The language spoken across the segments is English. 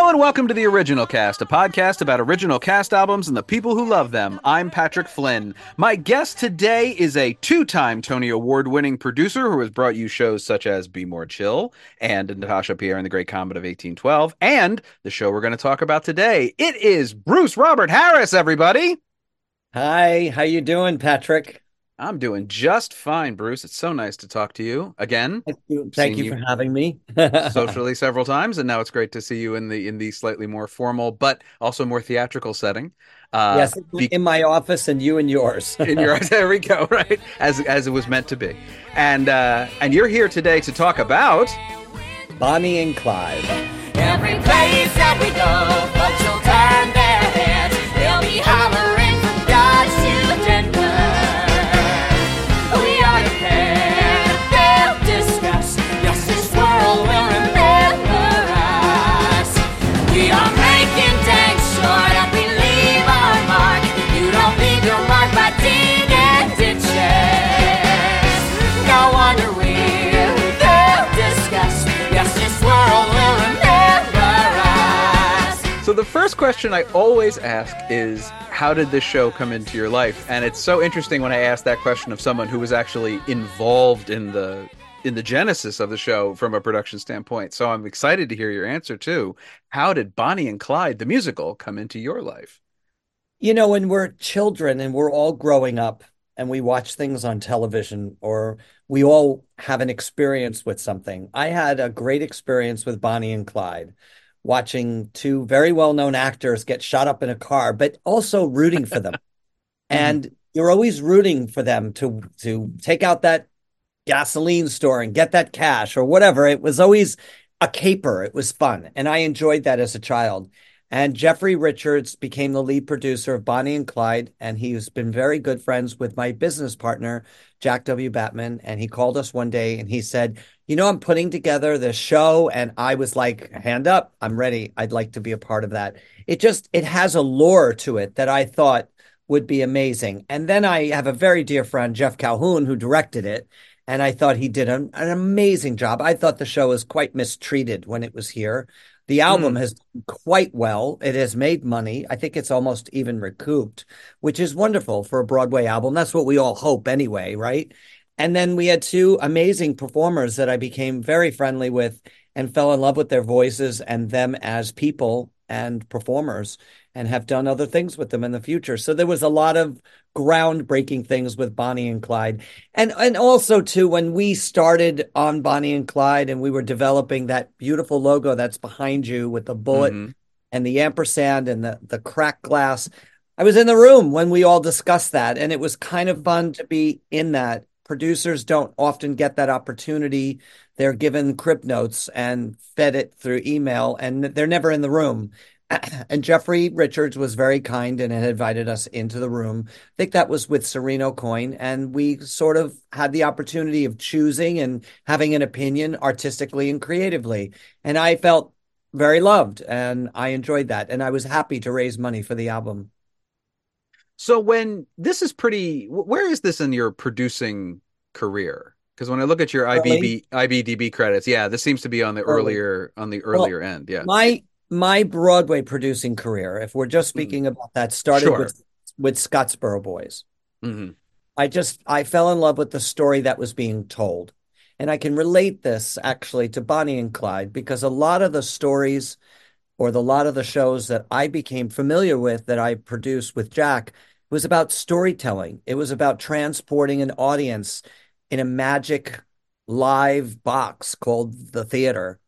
Hello and welcome to the Original Cast, a podcast about original cast albums and the people who love them. I'm Patrick Flynn. My guest today is a two time Tony Award winning producer who has brought you shows such as Be More Chill and Natasha Pierre and the Great Comet of 1812, and the show we're going to talk about today. It is Bruce Robert Harris, everybody. Hi, how you doing, Patrick? I'm doing just fine, Bruce. It's so nice to talk to you again. Thank you, Thank you, you for having me. socially several times, and now it's great to see you in the in the slightly more formal but also more theatrical setting. Uh, yes, be- in my office, and you and yours. in yours, there we go. Right as as it was meant to be, and uh, and you're here today to talk about Bonnie and Clyde. Every place that we go, the first question I always ask is how did this show come into your life? And it's so interesting when I ask that question of someone who was actually involved in the in the genesis of the show from a production standpoint. So I'm excited to hear your answer too. How did Bonnie and Clyde the musical come into your life? You know, when we're children and we're all growing up and we watch things on television or we all have an experience with something. I had a great experience with Bonnie and Clyde watching two very well known actors get shot up in a car, but also rooting for them. Mm-hmm. and you're always rooting for them to to take out that gasoline store and get that cash or whatever. It was always a caper. It was fun. And I enjoyed that as a child. And Jeffrey Richards became the lead producer of Bonnie and Clyde. And he's been very good friends with my business partner, Jack W. Batman. And he called us one day and he said, You know, I'm putting together this show. And I was like, Hand up, I'm ready. I'd like to be a part of that. It just, it has a lore to it that I thought would be amazing. And then I have a very dear friend, Jeff Calhoun, who directed it. And I thought he did an, an amazing job. I thought the show was quite mistreated when it was here. The album mm. has done quite well. It has made money. I think it's almost even recouped, which is wonderful for a Broadway album. That's what we all hope anyway, right? And then we had two amazing performers that I became very friendly with and fell in love with their voices and them as people and performers and have done other things with them in the future. So there was a lot of groundbreaking things with Bonnie and Clyde. And and also too when we started on Bonnie and Clyde and we were developing that beautiful logo that's behind you with the bullet mm-hmm. and the ampersand and the the cracked glass. I was in the room when we all discussed that and it was kind of fun to be in that. Producers don't often get that opportunity. They're given crib notes and fed it through email and they're never in the room. and Jeffrey Richards was very kind and had invited us into the room. I think that was with Serino Coyne, and we sort of had the opportunity of choosing and having an opinion artistically and creatively. And I felt very loved, and I enjoyed that, and I was happy to raise money for the album. So when this is pretty, where is this in your producing career? Because when I look at your IBB, IBDB credits, yeah, this seems to be on the Early. earlier on the earlier well, end. Yeah, my my Broadway producing career, if we're just mm-hmm. speaking mm-hmm. about that, started sure. with with Scottsboro Boys. Mm-hmm. I just I fell in love with the story that was being told, and I can relate this actually to Bonnie and Clyde because a lot of the stories or the lot of the shows that I became familiar with that I produced with Jack was about storytelling. It was about transporting an audience in a magic live box called the theater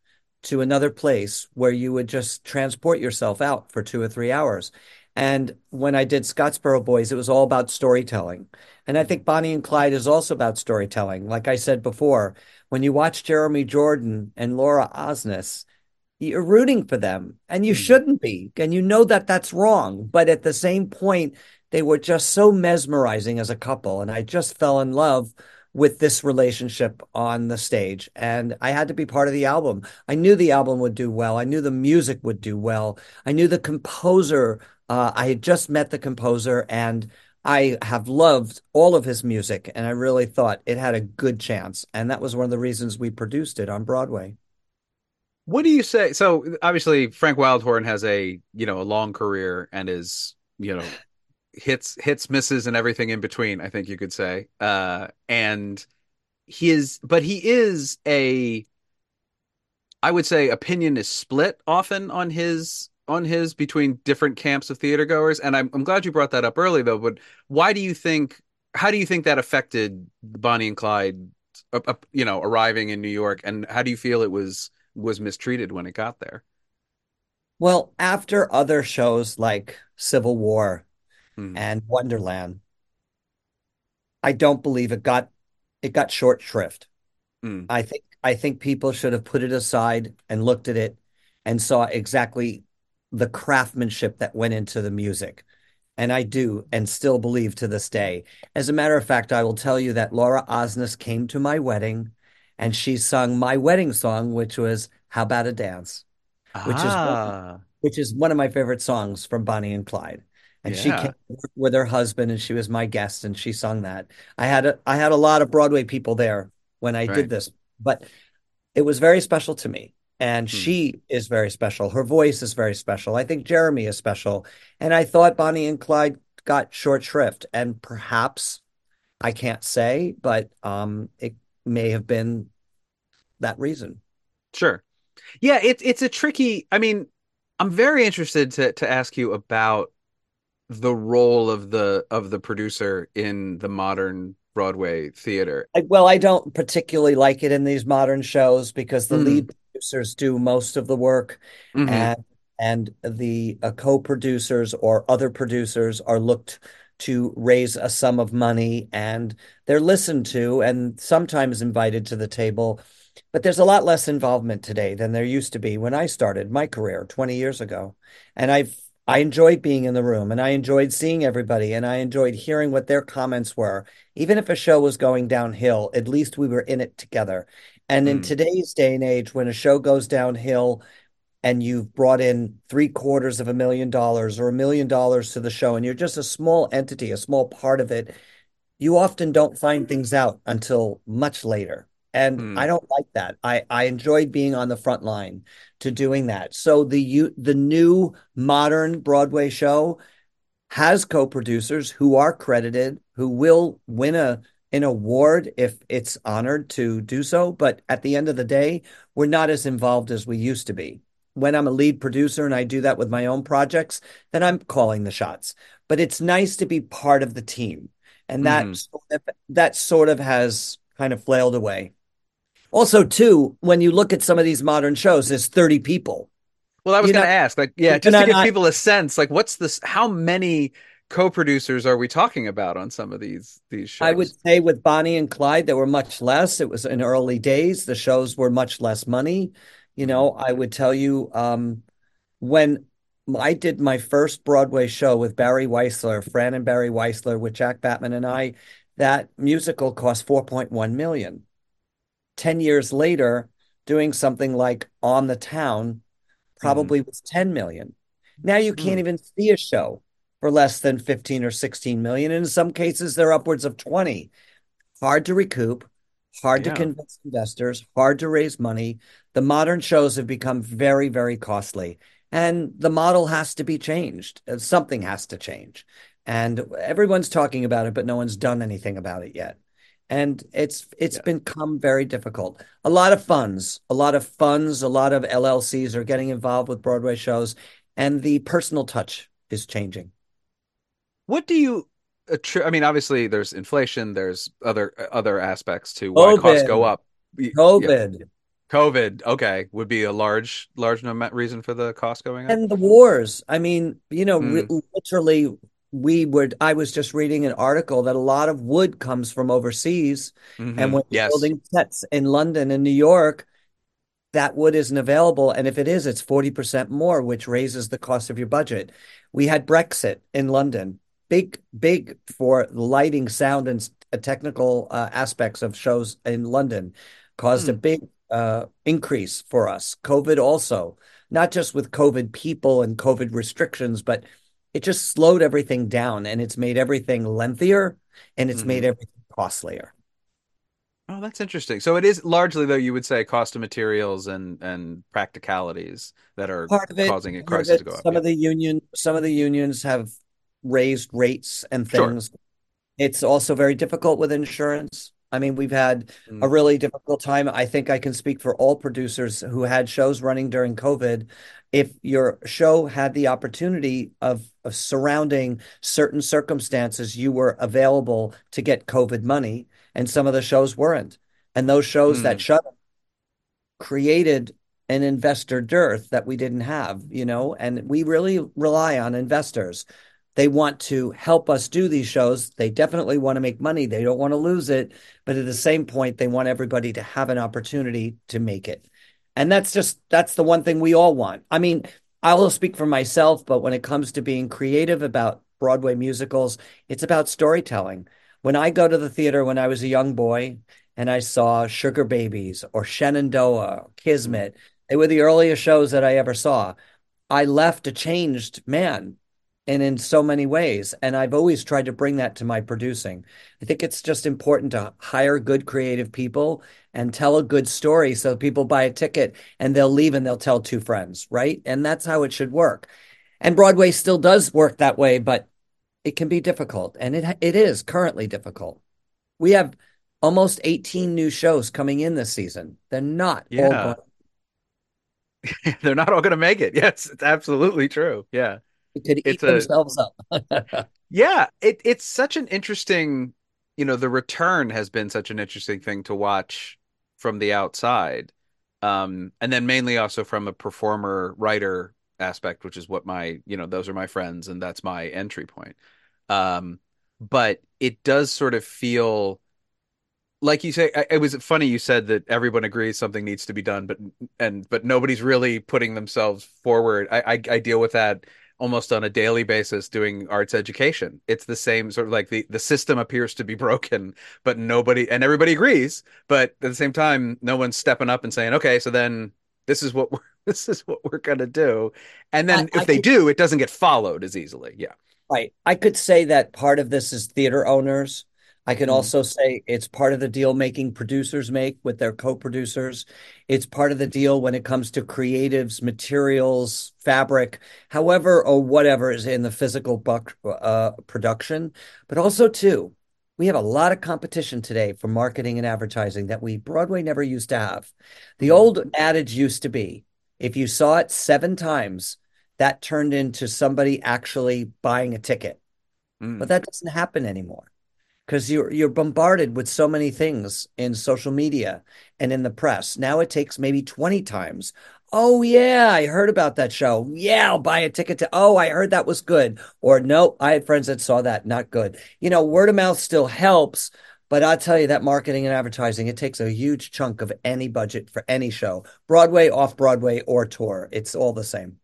to another place where you would just transport yourself out for two or three hours. And when I did Scottsboro Boys, it was all about storytelling. And I think Bonnie and Clyde is also about storytelling. Like I said before, when you watch Jeremy Jordan and Laura Osnes, you're rooting for them and you hmm. shouldn't be. And you know that that's wrong. But at the same point, they were just so mesmerizing as a couple. And I just fell in love with this relationship on the stage. And I had to be part of the album. I knew the album would do well. I knew the music would do well. I knew the composer. Uh, I had just met the composer and I have loved all of his music. And I really thought it had a good chance. And that was one of the reasons we produced it on Broadway. What do you say? So obviously Frank Wildhorn has a, you know, a long career and is, you know, hits hits misses and everything in between i think you could say. Uh and he is but he is a i would say opinion is split often on his on his between different camps of theater goers. And I'm, I'm glad you brought that up early though but why do you think how do you think that affected bonnie and clyde uh, uh, you know arriving in new york? And how do you feel it was was mistreated when it got there? Well after other shows like civil war Hmm. and Wonderland. I don't believe it got it got short shrift. Hmm. I think I think people should have put it aside and looked at it and saw exactly the craftsmanship that went into the music. And I do and still believe to this day. As a matter of fact, I will tell you that Laura Osnes came to my wedding and she sung my wedding song, which was How About a Dance, which is ah, which is one of my favorite songs from Bonnie and Clyde and she came with her husband and she was my guest and she sung that. I had a i had a lot of broadway people there when i right. did this but it was very special to me. And Hmm. she is very special. Her voice is very special. I think jeremy is special. And i thought bonnie and clyde got short shrift and perhaps i can't say but um it may have been that reason. Sure. Yeah, it's it's a tricky. I mean, I'm very interested to to ask you about the role of the of the producer in the modern Broadway theater. I, well, I don't particularly like it in these modern shows because the Mm. lead producers do most of the work, Mhm. and and the uh, co-producers or other producers are looked to raise a sum of money, and they're listened to and sometimes invited to the table. But there's a lot less involvement today than there used to be when I started my career 20 years ago, and I've I enjoyed being in the room and I enjoyed seeing everybody and I enjoyed hearing what their comments were even if a show was going downhill, at least we were in it together. And in Mm. today's day and age, when a show goes downhill and you've brought in three quarters of a million dollars or a million dollars to the show, and you're just a small entity, a small part of it, you often don't find things out until much later. And Hmm. I don't like that. I, I enjoyed being on the front line to doing that. So the you the new modern Broadway show has co-producers who are credited, who will win a an award if it's honored to do so. But at the end of the day, we're not as involved as we used to be. When I'm a lead producer and I do that with my own projects, then I'm calling the shots. But it's nice to be part of the team. And that Mhm. sort of, that sort of has kind of flailed away. Also, too, when you look at some of these modern shows, there's 30 people. Well, I was going to ask, like, yeah, just to give I- people a sense, like, what's this? How many co-producers are we talking about on some of these these shows? I would say with Bonnie and Clyde, there were much less. It was in early days. The shows were much less money. You know, I would tell you um, when I did my first Broadway show with Barry Weissler, Fran and Barry Weissler, with Jack Batman and I, that musical cost 4.1 million. 10 years later, doing something like On the Town probably was 10 million. Now you can't Hmm. even see a show for less than 15 or 16 million. And in some cases, they're upwards of 20. Hard to recoup, hard Yeah. to convince investors, hard to raise money. The modern shows have become very, very costly. And the model has to be changed. Uh, Something has to change. And everyone's talking about it, but no one's done anything about it yet. And it's it's Yeah. become very difficult. A lot of funds, a lot of funds, a lot of LLCs are getting involved with Broadway shows, and the personal touch is changing. What do you I mean, obviously there's inflation, there's other other aspects to why costs go up. Y- yeah, COVID COVID, okay, would be a large large reason for the cost going up. and the wars. I mean, you know, Mm. re- literally, we would. I was just reading an article that a lot of wood comes from overseas, Mhm. and when Yes. building sets in London and New York, that wood isn't available. And if it is, it's 40% more, which raises the cost of your budget. We had Brexit in London, big, big for lighting, sound, and uh, technical uh, aspects of shows in London caused a Hmm. big uh, increase for us. COVID also, not just with COVID people and COVID restrictions, but it just slowed everything down and it's made everything lengthier and it's made Mhm. everything costlier. Oh, that's interesting. So it is largely, though, you would say cost of materials and and practicalities that are it, causing a crisis to it, go up. some Yeah. of the union, some of the unions have raised rates and Sure. things. It's also very difficult with insurance. I mean, we've had a Mm. really difficult time. I think I can speak for all producers who had shows running during COVID. If your show had the opportunity of surrounding certain circumstances, you were available to get COVID money, and some of the shows weren't. And those shows that Mm. shut created an investor dearth that we didn't have, you know, and we really rely on investors. They want to help us do these shows. They definitely want to make money. They don't want to lose it. But at the same point, they want everybody to have an opportunity to make it. And that's just, that's the one thing we all want. I mean, I will speak for myself, but when it comes to being creative about Broadway musicals, it's about storytelling. When I go to the theater when I was a young boy and I saw Sugar Babies or Shenandoah, Kismet, they were the earliest shows that I ever saw. I left a changed man and in so many ways. And I've always tried to bring that to my producing. I think it's just important to hire good creative people and tell a good story so people buy a ticket and they'll leave and they'll tell two friends, right? And that's how it should work. And Broadway still does work that way, but it can be difficult. And it it is currently difficult. We have almost 18 new shows coming in this season. They're not all Yeah. going They're not all going to make it. Yes, it's absolutely true. Yeah. Could eat a themselves up. yeah, it it's such an interesting, you know, the return has been such an interesting thing to watch from the outside. Um, and then mainly also from a performer writer aspect, which is what my, you know, those are my friends and that's my entry point. Um, but it does sort of feel like you say it was funny you said that everyone agrees something needs to be done but and but nobody's really putting themselves forward I, I i deal with that almost on a daily basis doing arts education it's the same sort of like the the system appears to be broken but nobody and everybody agrees but at the same time no one's stepping up and saying okay so then this is what we're this is what we're gonna do and then I, if I they could do it doesn't get followed as easily yeah Right. I could say that part of this is theater owners. I can Mhm. also say it's part of the deal making producers make with their co-producers. It's part of the deal when it comes to creatives, materials, fabric, however or whatever is in the physical buck, uh, production. But also too, we have a lot of competition today for marketing and advertising that we Broadway never used to have. The Mhm. old adage used to be, if you saw it seven times, that turned into somebody actually buying a ticket. Mm. But that doesn't happen anymore because you're you're bombarded with so many things in social media and in the press. Now it takes maybe 20 times. Oh yeah, I heard about that show. Yeah, I'll buy a ticket to. Oh, I heard that was good. Or no, I had friends that saw that, not good. You know, word of mouth still helps, but I'll tell you that marketing and advertising, it takes a huge chunk of any budget for any show. Broadway, off Broadway, or tour. It's all the same.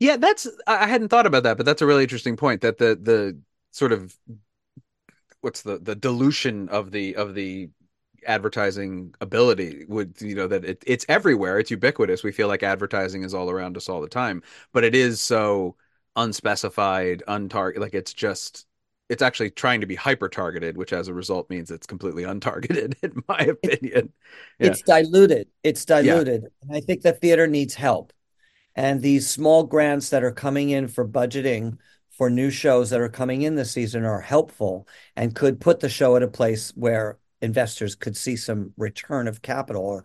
Yeah, that's I hadn't thought about that, but that's a really interesting point that the the sort of what's the the dilution of the of the advertising ability would you know that it, it's everywhere, it's ubiquitous. We feel like advertising is all around us all the time, but it is so unspecified, untarget like it's just it's actually trying to be hyper targeted, which as a result means it's completely untargeted, in my opinion. Yeah. It's diluted. It's Yeah. diluted. And I think the theater needs help. And these small grants that are coming in for budgeting for new shows that are coming in this season are helpful and could put the show at a place where investors could see some return of capital or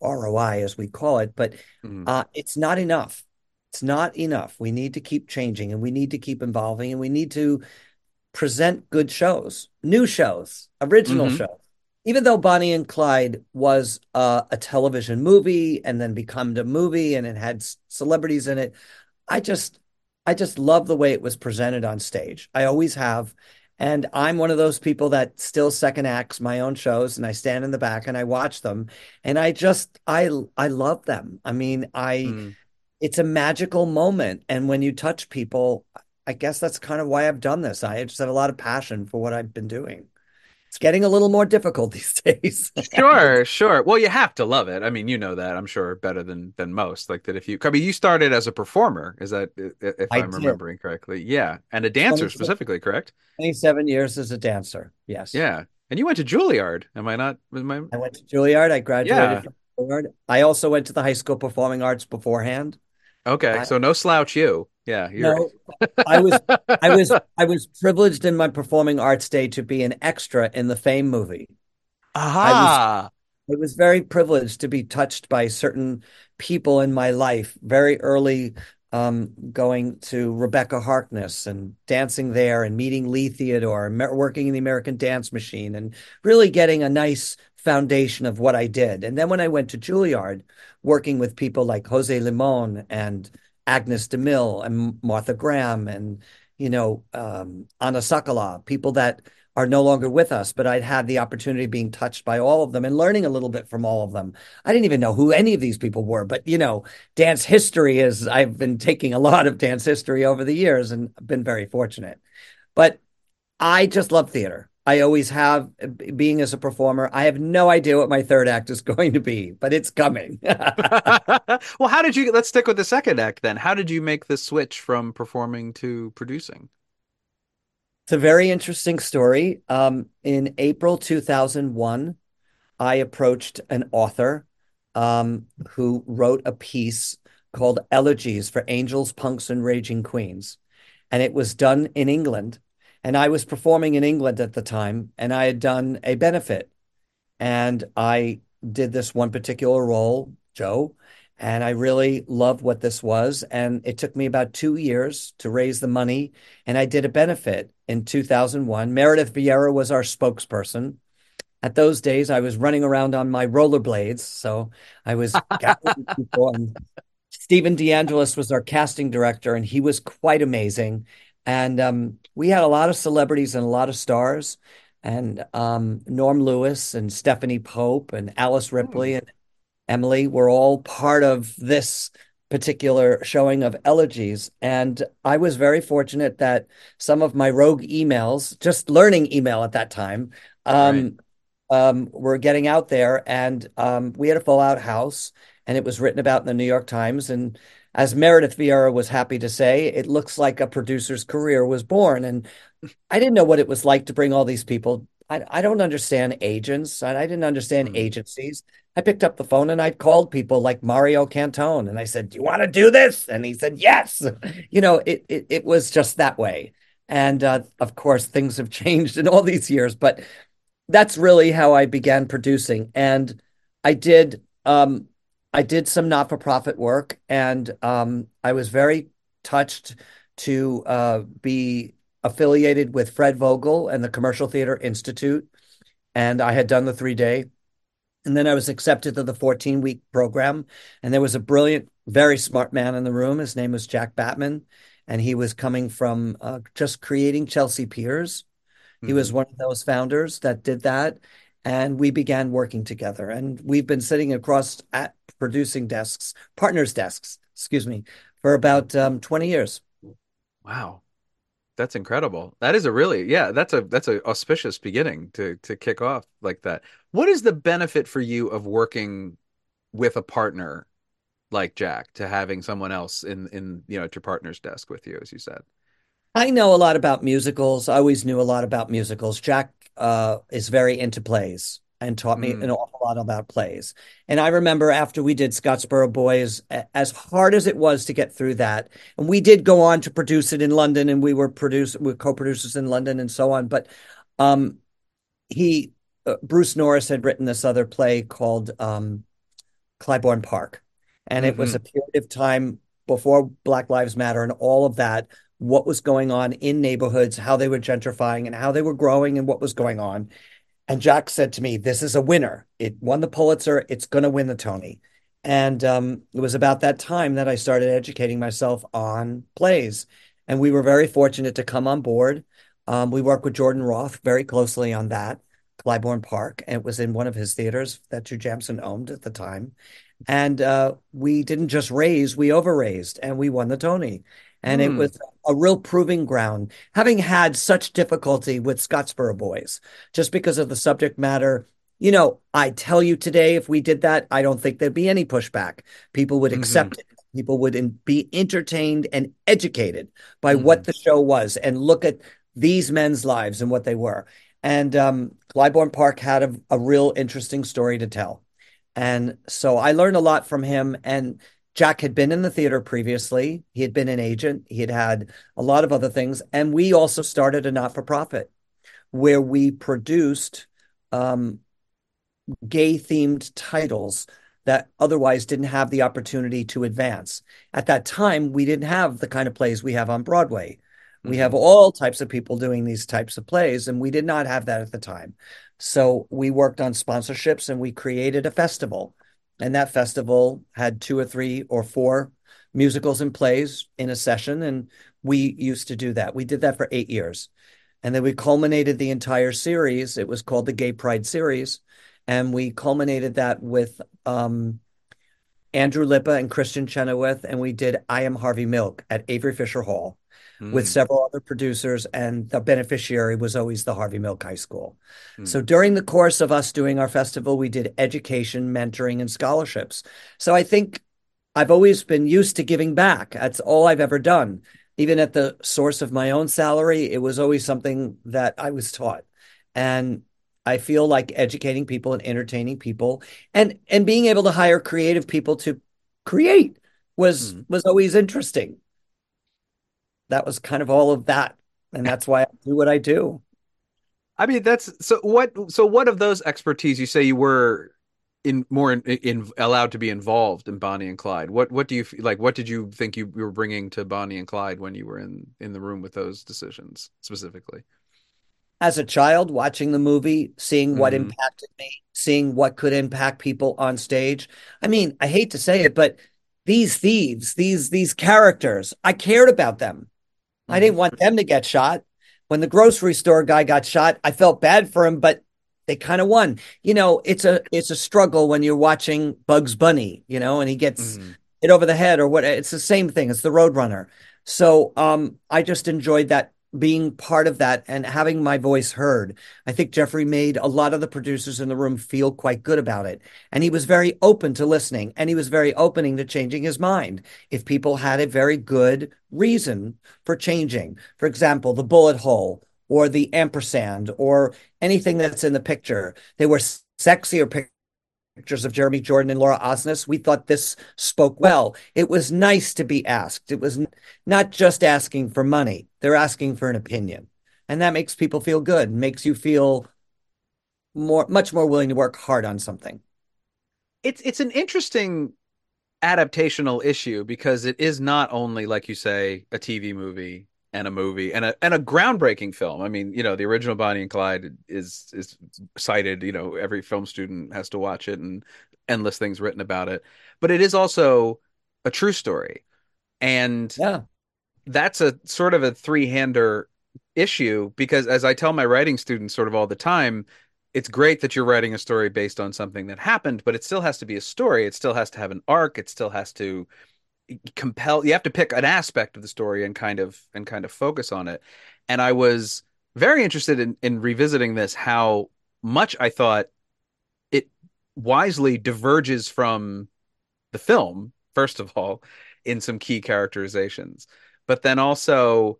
ROI, as we call it. But Mhm. uh, it's not enough. It's not enough. We need to keep changing and we need to keep evolving and we need to present good shows, new shows, original Mhm. shows. Even though Bonnie and Clyde was uh, a television movie and then become a movie and it had celebrities in it, I just I just love the way it was presented on stage. I always have. And I'm one of those people that still second acts my own shows and I stand in the back and I watch them and I just I I love them. I mean, I Mm. it's a magical moment and when you touch people, I guess that's kind of why I've done this. I just have a lot of passion for what I've been doing. It's getting a little more difficult these days. Sure, sure. Well, you have to love it. I mean, you know that, I'm sure, better than than most. Like that if you I mean, you started as a performer, is that if I I'm remembering correctly? Yeah. And a dancer specifically, correct? 27 years as a dancer. Yes. Yeah. And you went to Juilliard. Am I not am I I went to Juilliard. I graduated Yeah. from Juilliard. I also went to the High School Performing Arts beforehand. Okay, I- so no slouch you. Yeah, you're No, I was I was I was privileged in my performing arts day to be an extra in the Fame movie. Aha. It was very privileged to be touched by certain people in my life very early, um, going to Rebecca Harkness and dancing there and meeting Lee Theodore and working in the American Dance Machine and really getting a nice foundation of what I did. And then when I went to Juilliard, working with people like Jose Limon and Agnes DeMille and Martha Graham and, you know, um, Anna Sokolow, people that are no longer with us, but I'd had the opportunity of being touched by all of them and learning a little bit from all of them. I didn't even know who any of these people were, but you know, dance history is, I've been taking a lot of dance history over the years and been very fortunate. But I just love theater. I always have, being as a performer. I have no idea what my third act is going to be, but it's coming. well, how did you let's stick with the second act then. How did you make the switch from performing to producing? It's a very interesting story. Um, in April 2001, I approached an author um, who wrote a piece called Elegies for Angels, Punks, and Raging Queens. And it was done in England. And I was performing in England at the time, and I had done a benefit. And I did this one particular role, Joe, and I really loved what this was. And it took me about two years to raise the money. And I did a benefit in 2001. Meredith Vieira was our spokesperson. At those days, I was running around on my rollerblades. So I was gathering people. And Stephen DeAngelis was our casting director, and he was quite amazing. And um, we had a lot of celebrities and a lot of stars. And um, Norm Lewis and Stephanie Pope and Alice Ripley and Emily were all part of this particular showing of elegies. And I was very fortunate that some of my rogue emails, just learning email at that time, um, um, were getting out there. And um, we had a full out house, and it was written about in the New York Times. And as Meredith Vieira was happy to say, it looks like a producer's career was born. And I didn't know what it was like to bring all these people. I, I don't understand agents. I, I didn't understand Mm. agencies. I picked up the phone and I called people like Mario Cantone and I said, "Do you want to do this?" And he said, "Yes." You know, it it, it was just that way. And uh, of course, things have changed in all these years, but that's really how I began producing. And I did um, I did some not for profit work, and um, I was very touched to uh, be affiliated with Fred Vogel and the Commercial Theater Institute. And I had done the three day. And then I was accepted to the 14 week program. And there was a brilliant, very smart man in the room. His name was Jack Batman. And he was coming from uh, just creating Chelsea Piers. He was one of those founders that did that. And we began working together. And we've been sitting across at producing desks, partners' desks, excuse me, for about um, 20 years. Wow. That's incredible. That is a really, yeah, that's a that's a auspicious beginning to to kick off like that. What is the benefit for you of working with a partner like Jack to having someone else in in you know at your partner's desk with you, as you said? I know a lot about musicals. I always knew a lot about musicals. Jack uh, is very into plays and taught me Mm. an awful lot about plays. And I remember after we did Scottsboro Boys, as hard as it was to get through that, and we did go on to produce it in London, and we were produce we were co-producers in London and so on. But um, he, uh, Bruce Norris, had written this other play called um, Clybourne Park, and it was a period of time before Black Lives Matter and all of that what was going on in neighborhoods, how they were gentrifying and how they were growing and what was going on. And Jack said to me, This is a winner. It won the Pulitzer. It's going to win the Tony. And um, it was about that time that I started educating myself on plays. And we were very fortunate to come on board. Um, we worked with Jordan Roth very closely on that, Clybourne Park. And it was in one of his theaters that Jujamcyn owned at the time. And uh, we didn't just raise, we overraised and we won the Tony. And it Hmm. was a real proving ground, having had such difficulty with Scottsboro Boys, just because of the subject matter. You know, I tell you today, if we did that, I don't think there'd be any pushback. People would accept it. People would in, be entertained and educated by what the show was and look at these men's lives and what they were. And um, Clybourne Park had a, a real interesting story to tell. And so I learned a lot from him. And Jack had been in the theater previously. He had been an agent. He had had a lot of other things. And we also started a not for profit where we produced um, gay themed titles that otherwise didn't have the opportunity to advance. At that time, we didn't have the kind of plays we have on Broadway. We have all types of people doing these types of plays, and we did not have that at the time. So we worked on sponsorships and we created a festival. And that festival had two or three or four musicals and plays in a session. And we used to do that. We did that for eight years. And then we culminated the entire series. It was called the Gay Pride Series. And we culminated that with um, Andrew Lippa and Kristin Chenoweth. And we did I Am Harvey Milk at Avery Fisher Hall with mm. several other producers. And the beneficiary was always the Harvey Milk High School. Mm. So during the course of us doing our festival, we did education, mentoring, and scholarships. So I think I've always been used to giving back. That's all I've ever done. Even at the source of my own salary, it was always something that I was taught. And I feel like educating people and entertaining people and and being able to hire creative people to create was mm. was always interesting. That was kind of all of that. And that's why I do what I do. I mean, that's so what so what of those expertise you say you were in more in, in allowed to be involved in Bonnie and Clyde? What what do you like what did you think you, you were bringing to Bonnie and Clyde when you were in in the room with those decisions specifically? as a child watching the movie, seeing what Mhm. impacted me, seeing what could impact people on stage. I mean, I hate to say it, but these thieves, these these characters, I cared about them. I didn't want them to get shot. When the grocery store guy got shot, I felt bad for him, but they kind of won. You know, it's a it's a struggle when you're watching Bugs Bunny, you know, and he gets Mhm. hit over the head or what it's the same thing. It's the Roadrunner. So um I just enjoyed that being part of that and having my voice heard. I think Jeffrey made a lot of the producers in the room feel quite good about it. And he was very open to listening and he was very opening to changing his mind if people had a very good reason for changing. For example, the bullet hole or the ampersand or anything that's in the picture. They were sexier pictures pictures of Jeremy Jordan and Laura Osnes, we thought this spoke well. It was nice to be asked. It was not just asking for money, they're asking for an opinion. And that makes people feel good, makes you feel more much more willing to work hard on something. It's it's an interesting adaptational issue because it is not only like you say a TV movie and a movie and a and a groundbreaking film. I mean, you know, the original Bonnie and Clyde is is cited, you know, every film student has to watch it and endless things written about it. But it is also a true story. And Yeah. that's a sort of a three-hander issue because as I tell my writing students sort of all the time, it's great that you're writing a story based on something that happened, but it still has to be a story. It still has to have an arc. It still has to compel you have to pick an aspect of the story and kind of and kind of focus on it. And I was very interested in in revisiting this how much I thought it wisely diverges from the film, first of all, in some key characterizations, but then also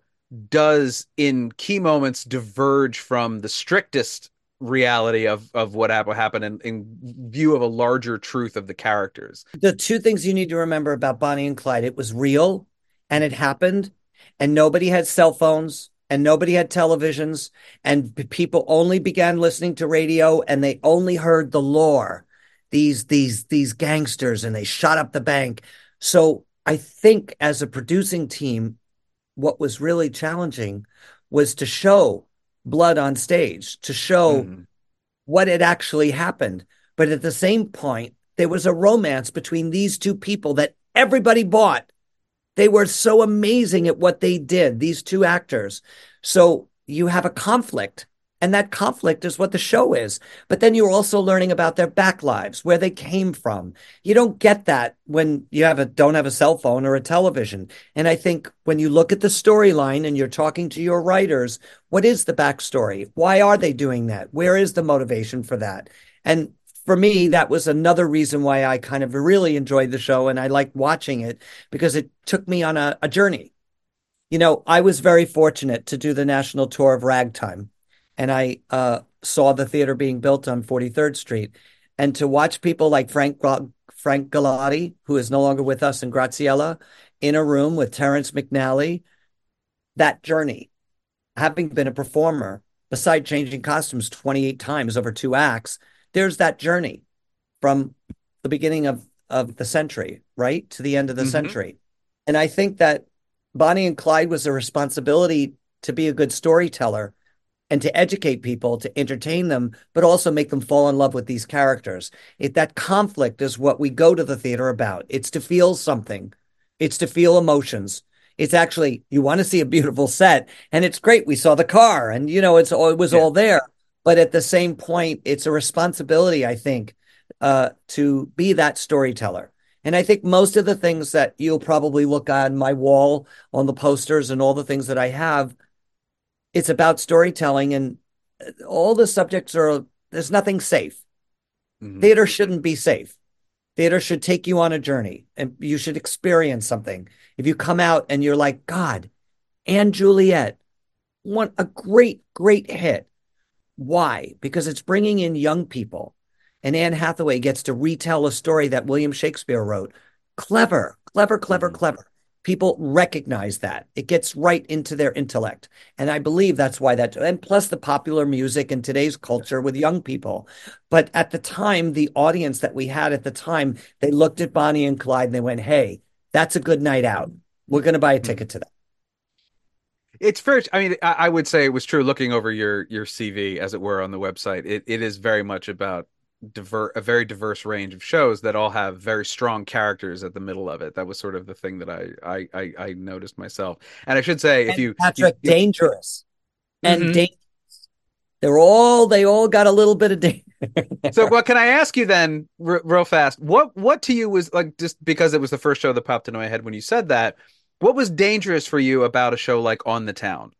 does in key moments diverge from the strictest reality of of what hap- happened in, in view of a larger truth of the characters. The two things you need to remember about Bonnie and Clyde, it was real and it happened, and nobody had cell phones and nobody had televisions, and people only began listening to radio and they only heard the lore. These these these gangsters and they shot up the bank. So I think as a producing team, what was really challenging was to show blood on stage, to show Mhm. what had actually happened. But at the same point, there was a romance between these two people that everybody bought. They were so amazing at what they did, these two actors. So you have a conflict And that conflict is what the show is. But then you're also learning about their back lives, where they came from. You don't get that when you have a don't have a cell phone or a television. And I think when you look at the storyline and you're talking to your writers, what is the backstory? Why are they doing that? Where is the motivation for that? And for me, that was another reason why I kind of really enjoyed the show and I liked watching it because it took me on a, a journey. You know, I was very fortunate to do the national tour of Ragtime and I uh, saw the theater being built on 43rd Street, and to watch people like Frank Frank Galati, who is no longer with us, and Graciela in a room with Terrence McNally, that journey, having been a performer, beside changing costumes 28 times over two acts, there's that journey from the beginning of of the century, right, to the end of the mm-hmm. century, and I think that Bonnie and Clyde was a responsibility to be a good storyteller and to educate people, to entertain them, but also make them fall in love with these characters. It, that conflict is what we go to the theater about. It's to feel something, it's to feel emotions. It's actually you want to see a beautiful set, and it's great. We saw the car, and you know it's it was yeah. all there. But at the same point, it's a responsibility, I think, uh, to be that storyteller. And I think most of the things that you'll probably look on my wall, on the posters, and all the things that I have it's about storytelling, and all the subjects are. There's nothing safe. Mm-hmm. Theater shouldn't be safe. Theater should take you on a journey, and you should experience something. If you come out and you're like, God, and Juliet, one a great, great hit. Why? Because it's bringing in young people. And Anne Hathaway gets to retell a story that William Shakespeare wrote. Clever, clever, clever, mm-hmm. clever people recognize that it gets right into their intellect and i believe that's why that and plus the popular music in today's culture with young people but at the time the audience that we had at the time they looked at bonnie and clyde and they went hey that's a good night out we're going to buy a hmm. ticket to that it's fair. I mean, I, would say it was true. Looking over your your CV, as it were, on the website, it, it is very much about diver a very diverse range of shows that all have very strong characters at the middle of it. That was sort of the thing that I I I, I noticed myself. And I should say, and if you Patrick, you, dangerous and mm-hmm. dangerous. They're all they all got a little bit of danger. so, what can I ask you then, r- real fast? What what to you was like just because it was the first show that popped into my head when you said that? What was dangerous for you about a show like On the Town?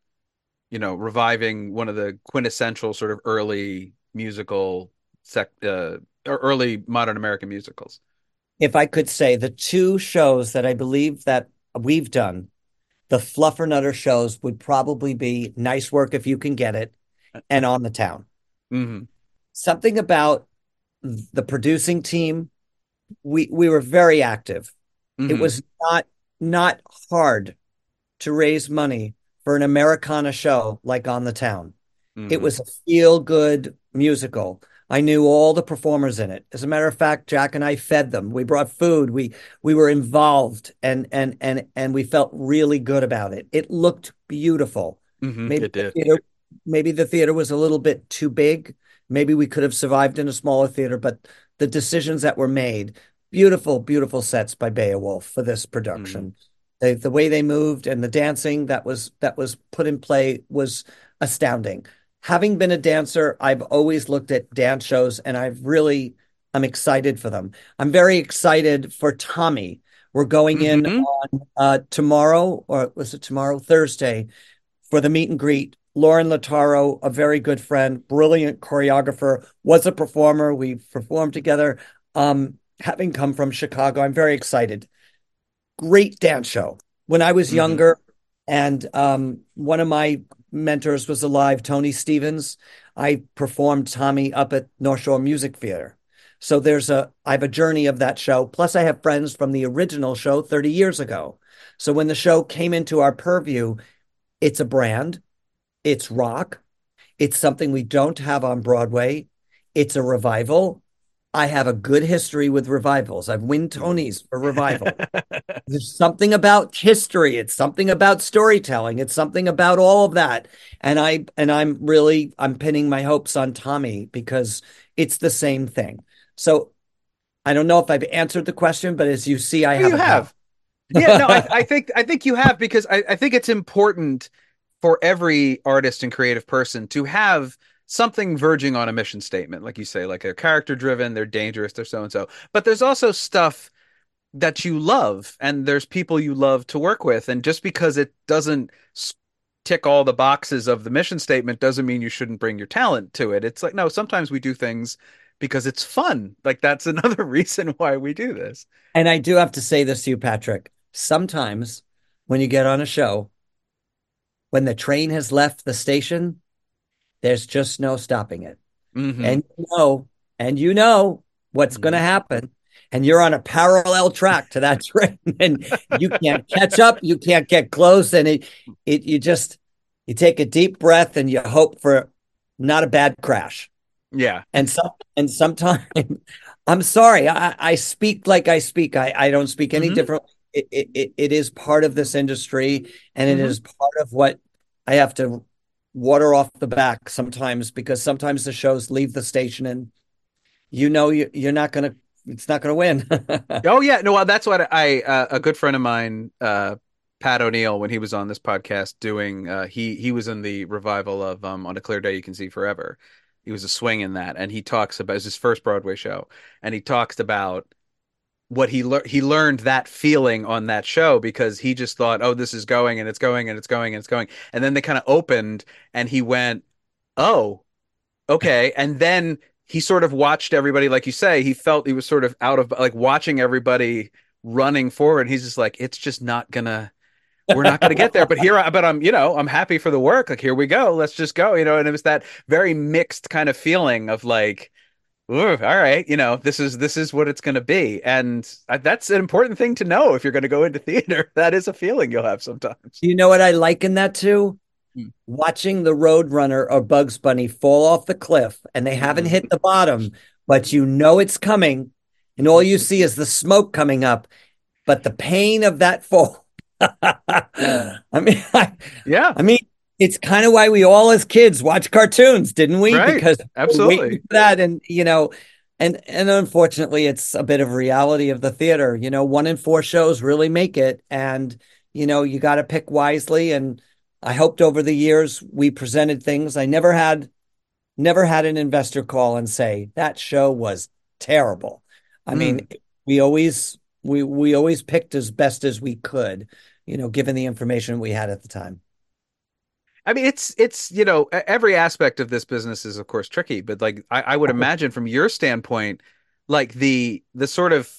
You know, reviving one of the quintessential sort of early musical sec, uh, early modern American musicals. If I could say the two shows that I believe that we've done, the Fluffernutter shows would probably be Nice Work If You Can Get It and On the Town. Mm-hmm. Something about the producing team, we we were very active. Mm-hmm. It was not not hard to raise money for an Americana show like On the Town. Mm-hmm. It was a feel good musical. I knew all the performers in it. As a matter of fact, Jack and I fed them. We brought food. We we were involved, and and and and we felt really good about it. It looked beautiful. Mm-hmm, maybe the theater, maybe the theater was a little bit too big. Maybe we could have survived in a smaller theater, but the decisions that were made, beautiful, beautiful sets by Beowulf for this production. Mm. The, the way they moved and the dancing that was that was put in play was astounding having been a dancer, I've always looked at dance shows and I've really, I'm excited for them. I'm very excited for Tommy. We're going mm-hmm. in on uh, tomorrow, or was it tomorrow? Thursday, for the meet and greet. Lorin Latarro, a very good friend, brilliant choreographer, was a performer. We performed together. Um, having come from Chicago, I'm very excited. Great dance show. When I was mm-hmm. younger, and um, one of my mentors was alive, Tony Stevens. I performed Tommy up at North Shore Music Theater. So there's a I have a journey of that show. Plus I have friends from the original show 30 years ago. So when the show came into our purview, it's a brand, it's rock, it's something we don't have on Broadway, it's a revival, I have a good history with revivals. I've won mm. Tonys for revival. There's something about history. It's something about storytelling. It's something about all of that. And I and I'm really I'm pinning my hopes on Tommy because it's the same thing. So I don't know if I've answered the question, but as you see, I oh, you have. yeah, no, I, I, think I think you have because I, I think it's important for every artist and creative person to have something verging on a mission statement, like you say, like they're character driven, they're dangerous, they're so and so. But there's also stuff that you love, and there's people you love to work with, and just because it doesn't tick all the boxes of the mission statement doesn't mean you shouldn't bring your talent to it. It's like no, sometimes we do things because it's fun. Like that's another reason why we do this. And I do have to say this to you, Patrick. Sometimes when you get on a show, when the train has left the station, there's just no stopping it. Mhm. And you know, and you know what's going to happen. And you're on a parallel track to that train, and you can't catch up. You can't get close, and it, it, you just, you take a deep breath, and you hope for not a bad crash. yeah, And some, and sometimes, I'm sorry, I, I speak like I speak. I, I don't speak any Mhm. different. It, it, it, it is part of this industry, and it Mhm. is part of what I have to water off the back sometimes because sometimes the shows leave the station and you know you, you're not gonna it's not gonna win. Oh yeah, no, well, that's what I uh, a good friend of mine, uh, Pat O'Neill, when he was on this podcast doing, uh, he he was in the revival of um, On a Clear Day You Can See Forever. He was a swing in that, and he talks about his first Broadway show, and he talks about what he learned. He learned that feeling on that show because he just thought, oh, this is going and it's going and it's going and it's going, and then they kind of opened, and he went, oh, okay, and then he sort of watched everybody, like you say, he felt he was sort of out of like watching everybody running forward. He's just like, it's just not gonna, we're not gonna get there. But here, I, but I'm, you know, I'm happy for the work. Like here we go, let's just go, you know. And it was that very mixed kind of feeling of like, all right, you know, this is this is what it's gonna be, and that's an important thing to know if you're gonna go into theater. That is a feeling you'll have sometimes. you know what I liken that to? Hmm. Watching the Roadrunner or Bugs Bunny fall off the cliff and they haven't hit the bottom, but you know it's coming, and all you see is the smoke coming up, but the pain of that fall. I mean, I, Yeah, I mean, it's kind of why we all as kids watch cartoons, didn't we? Right. Because absolutely. that, and you know, and and unfortunately, it's a bit of reality of the theater. You know, one in four shows really make it, and you know, you got to pick wisely. And I hoped over the years we presented things. I never had, never had an investor call and say that show was terrible. I hmm. mean, we always we we always picked as best as we could. You know, given the information we had at the time. I mean, it's it's you know every aspect of this business is of course tricky, but like I, I would imagine from your standpoint, like the the sort of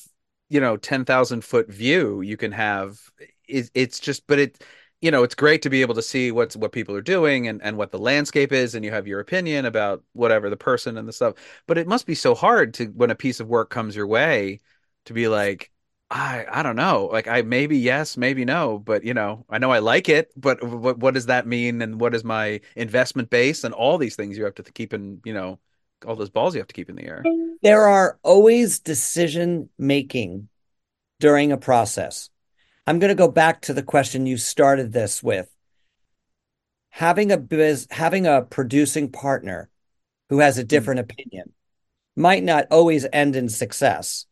you know ten thousand foot view you can have is it's just, but it you know it's great to be able to see what's what people are doing and and what the landscape is, and you have your opinion about whatever the person and the stuff. But it must be so hard to when a piece of work comes your way to be like. I I don't know. Like I maybe yes, maybe no, but you know, I know I like it, but what what does that mean and what is my investment base and all these things you have to keep in, you know, all those balls you have to keep in the air. there are always decision making during a process. I'm going to go back to the question you started this with. Having a biz, having a producing partner who has a hmm. different opinion might not always end in success.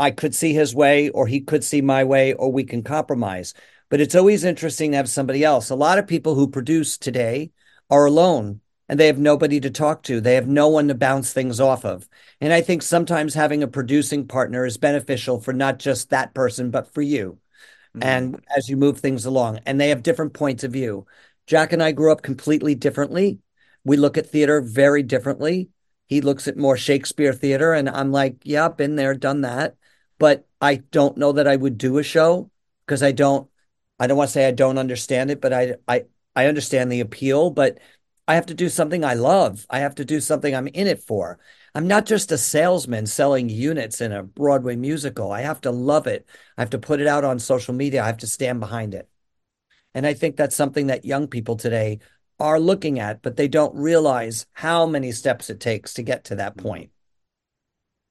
I could see his way, or he could see my way, or we can compromise. But it's always interesting to have somebody else. A lot of people who produce today are alone and they have nobody to talk to. They have no one to bounce things off of. And I think sometimes having a producing partner is beneficial for not just that person, but for you. Mhm. And as you move things along, and they have different points of view. Jack and I grew up completely differently. We look at theater very differently. He looks at more Shakespeare theater, and I'm like, yeah, been there, done that. But I don't know that I would do a show because I don't. I don't want to say I don't understand it, but I I I understand the appeal. But I have to do something I love. I have to do something I'm in it for. I'm not just a salesman selling units in a Broadway musical. I have to love it. I have to put it out on social media. I have to stand behind it. And I think that's something that young people today are looking at, but they don't realize how many steps it takes to get to that point.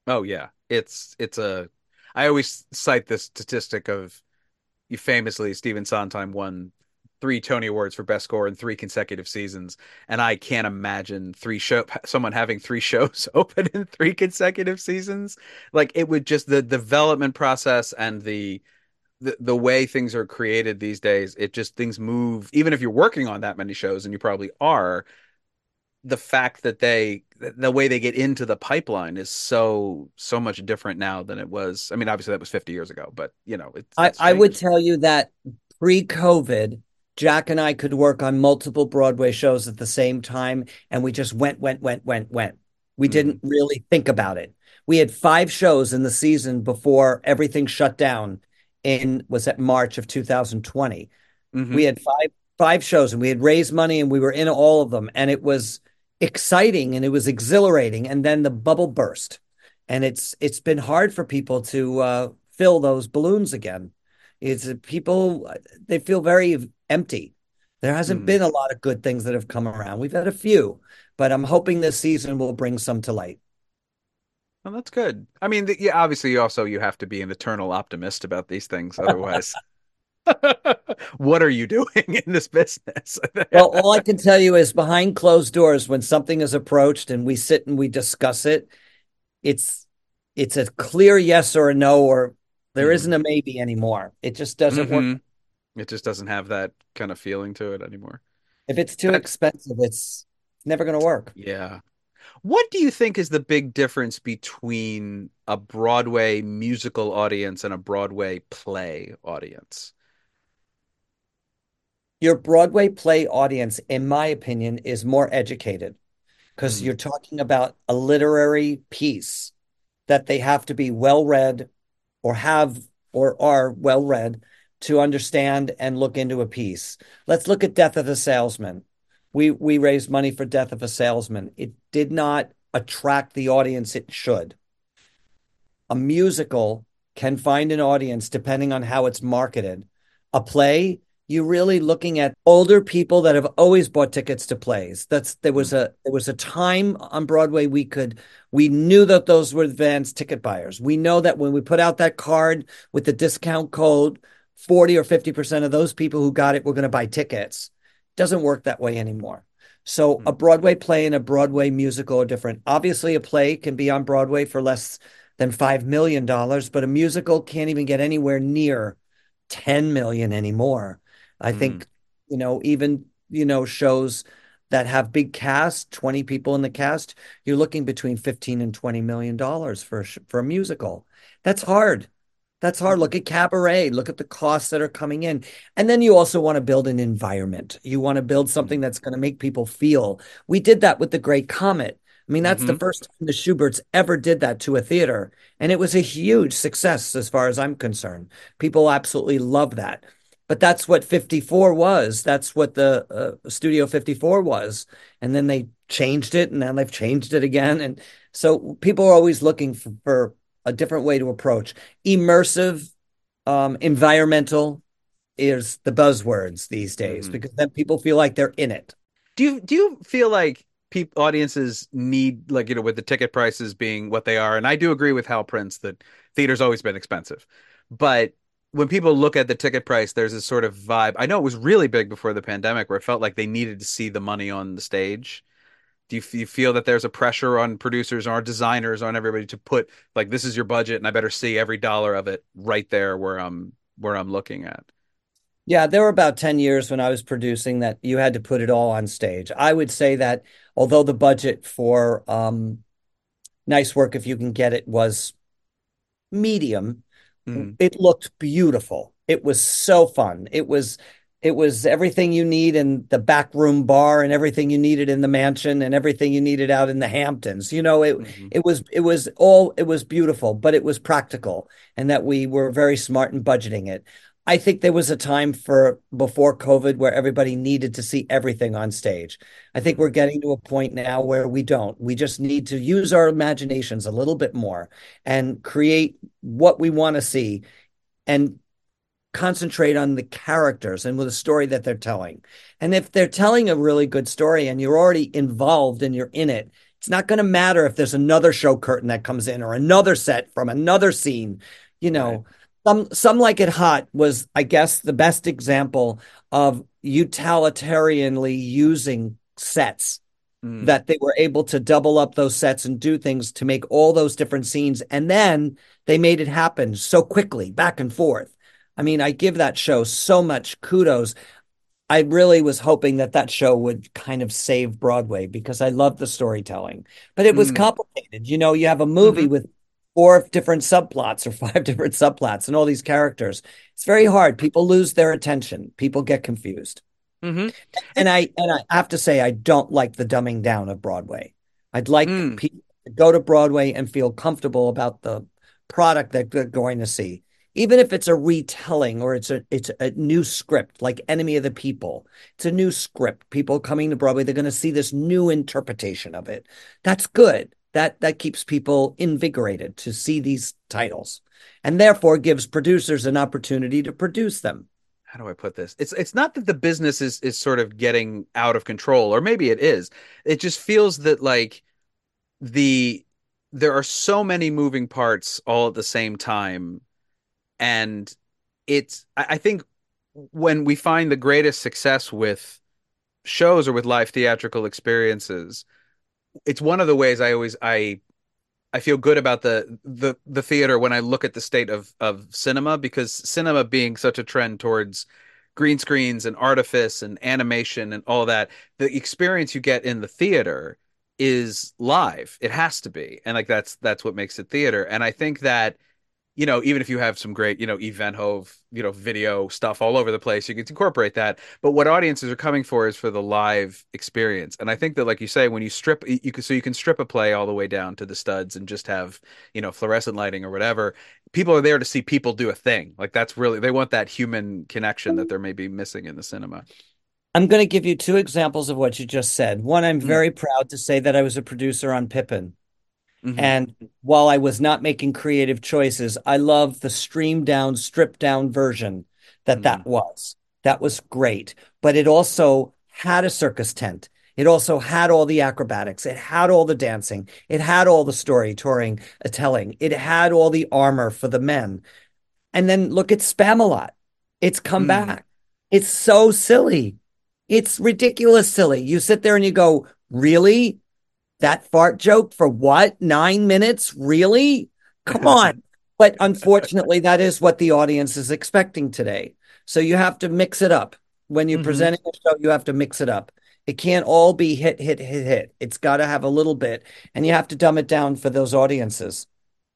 Oh yeah. It's it's a I always cite this statistic of you famously Stephen Sondheim won three Tony Awards for best score in three consecutive seasons, and I can't imagine three show someone having three shows open in three consecutive seasons. Like it would just the development process and the the, the way things are created these days, it just things move. Even if you're working on that many shows, and you probably are, the fact that they the way they get into the pipeline is so so much different now than it was. I mean, obviously that was 50 years ago, but you know, it's, I, it's I would tell you that pre-COVID, Jack and I could work on multiple Broadway shows at the same time, and we just went, went, went, went, went. We Mhm. didn't really think about it. We had five shows in the season before everything shut down in was that March of 2020. Mhm. We had five five shows and we had raised money and we were in all of them and it was exciting and it was exhilarating and then the bubble burst and it's it's been hard for people to uh, fill those balloons again. It's uh, people they feel very empty. There hasn't Mhm. been a lot of good things that have come around. We've had a few, but I'm hoping this season will bring some to light. Well, that's good. I mean, the, yeah, obviously, you also you have to be an eternal optimist about these things. Otherwise, what are you doing in this business? Well, all I can tell you is behind closed doors, when something is approached and we sit and we discuss it, it's it's a clear yes or a no, or there Mhm. isn't a maybe anymore. It just doesn't work. Mhm. It just doesn't have that kind of feeling to it anymore. If it's too expensive, it's never going to work. Yeah. What do you think is the big difference between a Broadway musical audience and a Broadway play audience? Your Broadway play audience, in my opinion, is more educated because Mhm. you're talking about a literary piece that they have to be well read or have or are well read to understand and look into a piece. Let's look at Death of a Salesman. We we raised money for Death of a Salesman. It did not attract the audience it should. A musical can find an audience depending on how it's marketed. A play, you're really looking at older people that have always bought tickets to plays. That's there was mm-hmm. a there was a time on Broadway we could we knew that those were advanced ticket buyers. We know that when we put out that card with the discount code, 40 or 50% of those people who got it were going to buy tickets. Doesn't work that way anymore. So hmm. a Broadway play and a Broadway musical are different. Obviously, a play can be on Broadway for less than $5 million, but a musical can't even get anywhere near 10 million anymore. I think, mm. you know, even, you know, shows that have big cast, 20 people in the cast, you're looking between 15 and 20 million dollars for a sh- for a musical. That's hard. That's hard. Look at Cabaret. Look at the costs that are coming in. And then you also want to build an environment. You want to build mm. something that's going to make people feel. We did that with The Great Comet. I mean, that's the mm-hmm. first time the Shuberts ever did that to a theater. And it was a huge success as far as I'm concerned. People absolutely love that. But that's what 54 was. That's what the uh, Studio 54 was. And then they changed it and then they've changed it again. And so people are always looking for, for a different way to approach. Immersive, um, environmental is the buzzwords these days Mhm. because then people feel like they're in it. Do you do you feel like people audiences need like you know with the ticket prices being what they are, and I do agree with Hal Prince that theater's always been expensive, but when people look at the ticket price, there's this sort of vibe. I know it was really big before the pandemic, where it felt like they needed to see the money on the stage. Do you, you feel that there's a pressure on producers, on designers, on everybody to put like this is your budget, and I better see every dollar of it right there where I'm where I'm looking at? Yeah, there were about 10 years when I was producing that you had to put it all on stage. I would say that although the budget for um, Nice Work If You Can Get It was medium, Mm. it looked beautiful. It was so fun. It was it was everything you need in the back room bar and everything you needed in the mansion and everything you needed out in the Hamptons. You know, it Mhm. it was it was all it was beautiful, but it was practical and that we were very smart in budgeting it. I think there was a time for before COVID where everybody needed to see everything on stage. I think we're getting to a point now where we don't. We just need to use our imaginations a little bit more and create what we want to see and concentrate on the characters and with the story that they're telling. And if they're telling a really good story and you're already involved and you're in it, it's not going to matter if there's another show curtain that comes in or another set from another scene. You know, Right. Some some like it hot was, I guess, the best example of utilitarianly using sets Mm. that they were able to double up those sets and do things to make all those different scenes. And then they made it happen so quickly, back and forth. I mean, I give that show so much kudos. I really was hoping that that show would kind of save Broadway because I love the storytelling, but it was Mm. complicated. You know, you have a movie Mm-hmm. with four different subplots or five different subplots and all these characters. It's very hard. People lose their attention. People get confused. hmm And I and I have to say I don't like the dumbing down of Broadway. I'd like Mm. people to go to Broadway and feel comfortable about the product that they're going to see. Even if it's a retelling or it's a it's a new script like Enemy of the People. It's a new script. People coming to Broadway, they're going to see this new interpretation of it. That's good. That that keeps people invigorated to see these titles and therefore gives producers an opportunity to produce them. how do I put this? It's it's not that the business is is sort of getting out of control, or maybe it is. It just feels that like the there are so many moving parts all at the same time, and it's I, I think when we find the greatest success with shows or with live theatrical experiences, it's one of the ways I always I I feel good about the the the theater when I look at the state of of cinema because cinema being such a trend towards green screens and artifice and animation and all that, the experience you get in the theater is live. It has to be. And like that's that's what makes it theater. And I think that you know, even if you have some great, you know, Event Hove, you know, video stuff all over the place, you can incorporate that. But what audiences are coming for is for the live experience. And I think that, like you say, when you strip, you can, so you can strip a play all the way down to the studs and just have, you know, fluorescent lighting or whatever. People are there to see people do a thing. Like that's really, they want that human connection that they're maybe missing in the cinema. I'm going to give you two examples of what you just said. One, I'm Mm. very proud to say that I was a producer on Pippin. Mhm. And while I was not making creative choices, I love the streamed down, stripped down version that that was. That was great. But it also had a circus tent. It also had all the acrobatics. It had all the dancing. It had all the story touring, uh, telling. It had all the armor for the men. And then look at Spamalot. It's come Mm. back. It's so silly. It's ridiculous silly. You sit there and you go, really? That fart joke for what? Nine minutes? Really? Come on. But unfortunately, that is what the audience is expecting today. So you have to mix it up. When you're Mhm. presenting a show, you have to mix it up. It can't all be hit, hit, hit, hit. It's got to have a little bit, and you have to dumb it down for those audiences.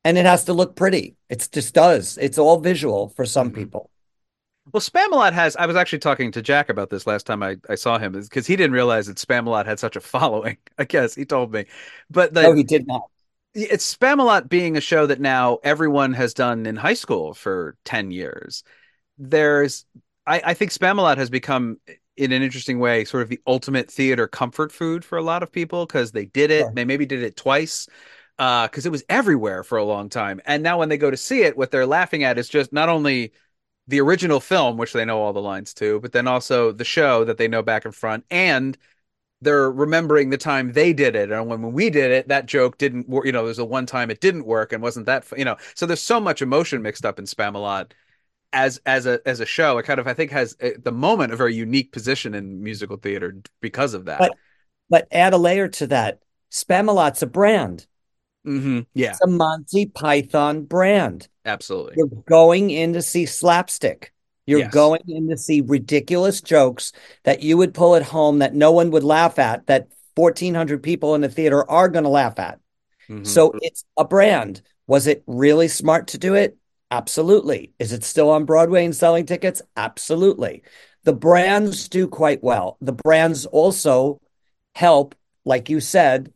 And it has to look pretty. It just does. It's all visual for some Mhm. people. Well, Spamalot has. I was actually talking to Jack about this last time I, I saw him because he didn't realize that Spamalot had such a following. I guess he told me, but the, No, he did not. it's Spamalot being a show that now everyone has done in high school for 10 years. There's, I, I think Spamalot has become, in an interesting way, sort of the ultimate theater comfort food for a lot of people because they did it. They maybe did it twice uh, because it was everywhere for a long time. And now when they go to see it, what they're laughing at is just not only the original film, which they know all the lines to, but then also the show that they know back and front. And they're remembering the time they did it and when, when we did it that joke didn't work you know there's a one time it didn't work and wasn't that you know so there's so much emotion mixed up in spamalot as as a as a show it kind of i think has at the moment a very unique position in musical theater because of that But- But add a layer to that. Spamalot's a brand. Hmm yeah It's a Monty Python brand. absolutely You're going in to see slapstick. You're Yes. going in to see ridiculous jokes that you would pull at home that no one would laugh at, that 1,400 people in the theater are going to laugh at. Mhm. So it's a brand. Was it really smart to do it? Absolutely. Is it still on Broadway and selling tickets? Absolutely. The brands do quite well. The brands also help, like you said,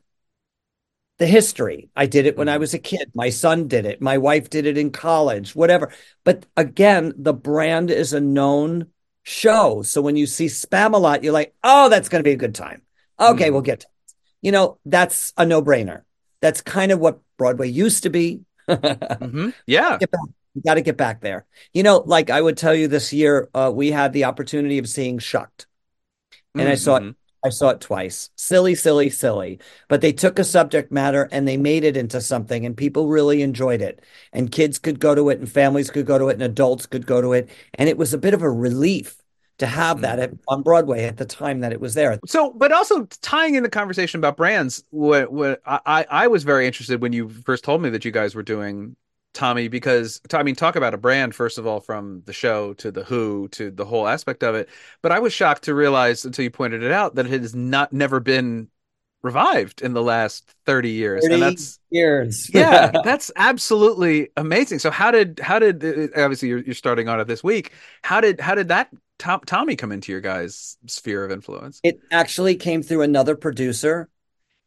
the history. I did it when I Mhm. was a kid. My son did it. My wife did it in college, whatever. But again, the brand is a known show. So when you see Spamalot, you're like, oh, that's going to be a good time. Okay, Mhm. we'll get to it. You know, that's a no brainer. That's kind of what Broadway used to be. Mhm. yeah. You got to get back there. You know, like I would tell you this year, uh, we had the opportunity of seeing Shucked. And I saw it Mhm. I saw it twice. Silly, silly, silly. But they took a subject matter and they made it into something, and people really enjoyed it. And kids could go to it, and families could go to it, and adults could go to it. And it was a bit of a relief to have that at, on Broadway at the time that it was there. So, but also tying in the conversation about brands, what what I I I was very interested when you first told me that you guys were doing Tommy, because I mean, talk about a brand, first of all, from the show to the Who to the whole aspect of it. But I was shocked to realize until you pointed it out that it has not never been revived in the last 30 years. 30 and that's years. yeah, that's absolutely amazing. So how did how did uh, obviously you're, you're starting on it this week. How did how did that Tom, Tommy come into your guys' sphere of influence? It actually came through another producer,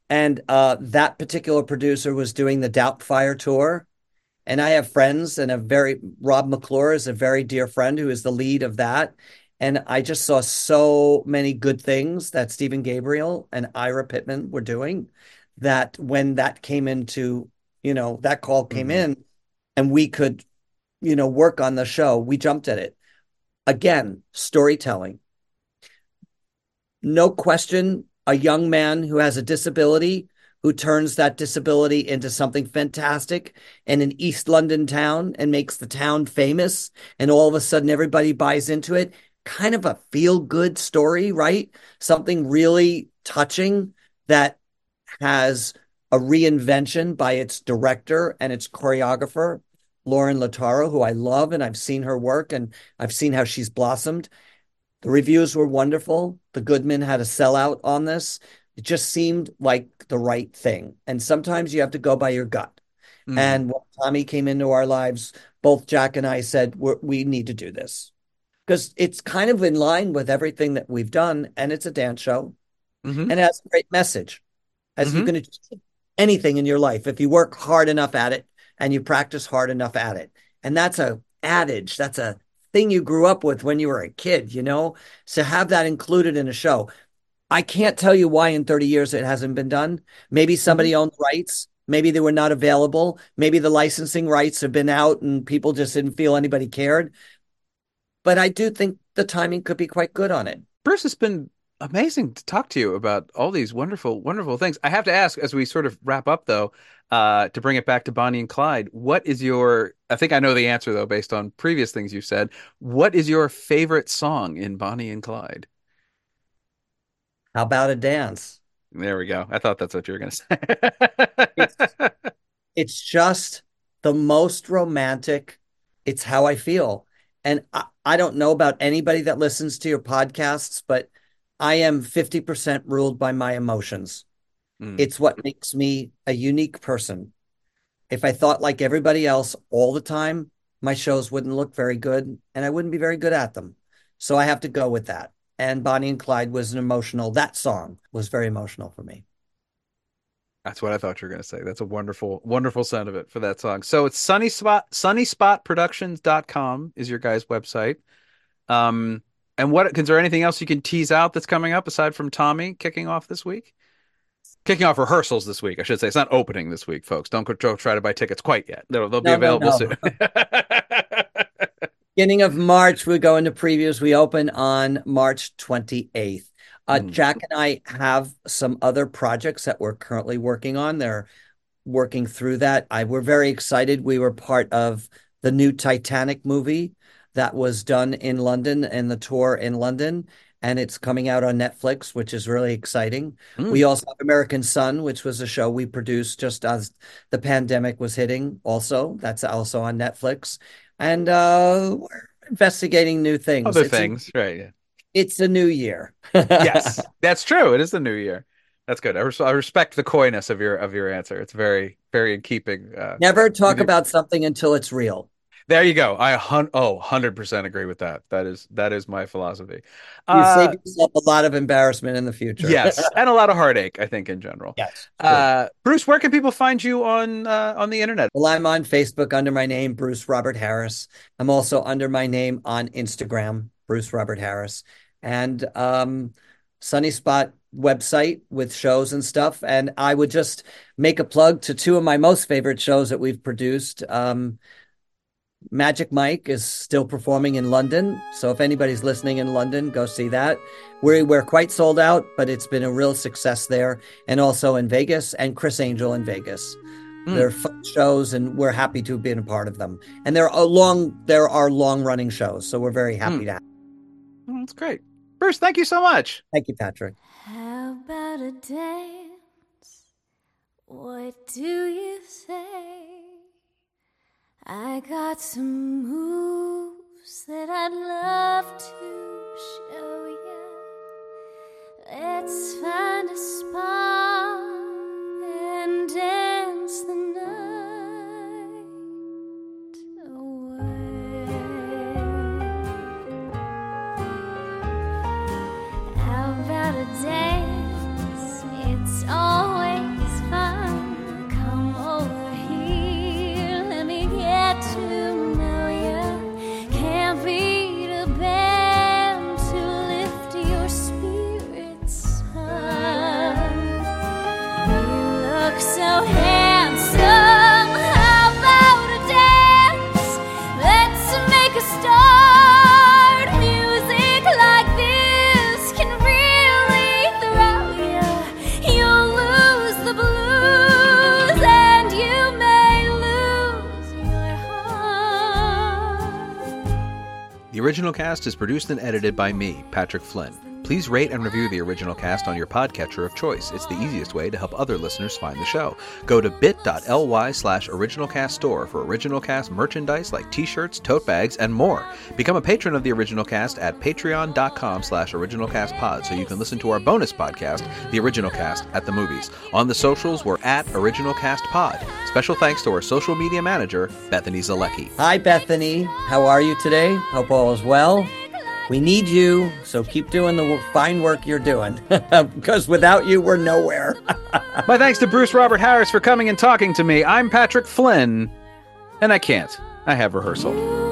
and uh, that particular producer was doing the Doubtfire tour. And I have friends, and a very Rob McClure is a very dear friend who is the lead of that. And I just saw so many good things that Stephen Gabriel and Ira Pittman were doing that when that came into, you know, that call came Mhm. in and we could, you know, work on the show, we jumped at it. Again, storytelling. No question, a young man who has a disability who turns that disability into something fantastic in an East London town and makes the town famous, and all of a sudden everybody buys into it. Kind of a feel good story, right? Something really touching that has a reinvention by its director and its choreographer, Lorin Latarro, who I love and I've seen her work and I've seen how she's blossomed. The reviews were wonderful. The Goodman had a sellout on this. It just seemed like the right thing. And sometimes you have to go by your gut. Mm. And when Tommy came into our lives, both Jack and I said, We're, we need to do this because it's kind of in line with everything that we've done. And it's a dance show Mhm. and it has a great message. As you Mhm. can achieve anything in your life if you work hard enough at it and you practice hard enough at it. And that's a adage. That's a thing you grew up with when you were a kid, you know? So have that included in a show. I can't tell you why in 30 years it hasn't been done. Maybe somebody owned the rights. Maybe they were not available. Maybe the licensing rights have been out and people just didn't feel anybody cared. But I do think the timing could be quite good on it. Bruce, it's been amazing to talk to you about all these wonderful, wonderful things. I have to ask, as we sort of wrap up, though, uh, to bring it back to Bonnie and Clyde, what is your, I think I know the answer, though, based on previous things you've said. What is your favorite song in Bonnie and Clyde? How about a dance? There we go. I thought that's what you were going to say. It's just the most romantic. It's how I feel. And I, I don't know about anybody that listens to your podcasts, but I am 50% ruled by my emotions. Mm. It's what makes me a unique person. If I thought like everybody else all the time, my shows wouldn't look very good and I wouldn't be very good at them. So I have to go with that. And Bonnie and Clyde was an emotional, that song was very emotional for me. That's what I thought you were going to say. That's a wonderful, wonderful sound of it for that song. So it's Sunny Spot, sunnyspotproductions.com is your guys' website. Um, and what, is there anything else you can tease out that's coming up aside from Tommy kicking off this week? Kicking off rehearsals this week, I should say. It's not opening this week, folks. Don't go try to buy tickets quite yet. They'll, they'll be No, no, available no. soon. Beginning of March, we go into previews. We open on March 28th. Uh, Mm. Jack and I have some other projects that we're currently working on. They're working through that. I we're very excited. We were part of the new Titanic movie that was done in London and the tour in London, and it's coming out on Netflix, which is really exciting. Mm. We also have American Son, which was a show we produced just as the pandemic was hitting. Also, that's also on Netflix, and uh, we're investigating new things. Other It's a- things, right? Yeah. it's a new year. Yes, that's true. It is the new year. That's good. I, res- I respect the coyness of your of your answer. It's very very in keeping. Uh, Never talk about something until it's real. There you go. I hun- oh, 100% agree with that. That is that is my philosophy. You Uh, save yourself a lot of embarrassment in the future. yes, and a lot of heartache, I think, in general. yes. Uh, Bruce, where can people find you on uh, on the internet? Well, I'm on Facebook under my name, Bruce Robert Harris. I'm also under my name on Instagram, Bruce Robert Harris, and um, Sunny Spot website with shows and stuff. And I would just make a plug to two of my most favorite shows that we've produced. Um, Magic Mike is still performing in London. So if anybody's listening in London, go see that. We're, we're quite sold out, but it's been a real success there. And also in Vegas and Criss Angel in Vegas. Mm. They're fun shows and we're happy to have been a part of them. And there are long there are long running shows. So we're very happy Mm. to have. Oh, that's great. Bruce, thank you so much. Thank you, Patrick. How about a dance? What do you say? I got some moves that I'd love to show you. Let's find a spot and dance the night The original cast is produced and edited by me, Patrick Flynn. Please rate and review the original cast on your podcatcher of choice. It's the easiest way to help other listeners find the show. Go to bit.ly slash originalcast store for original cast merchandise like t-shirts, tote bags, and more. Become a patron of the original cast at patreon.com slash originalcastpod so you can listen to our bonus podcast, The Original Cast at the Movies. On the socials, we're at originalcastpod. Special thanks to our social media manager, Bethany Zalecki. Hi, Bethany. How are you today? Hope all is well. We need you, so keep doing the fine work you're doing. because without you, we're nowhere. My thanks to Bruce Robert Harris for coming and talking to me. I'm Patrick Flynn, and I can't. I have rehearsal.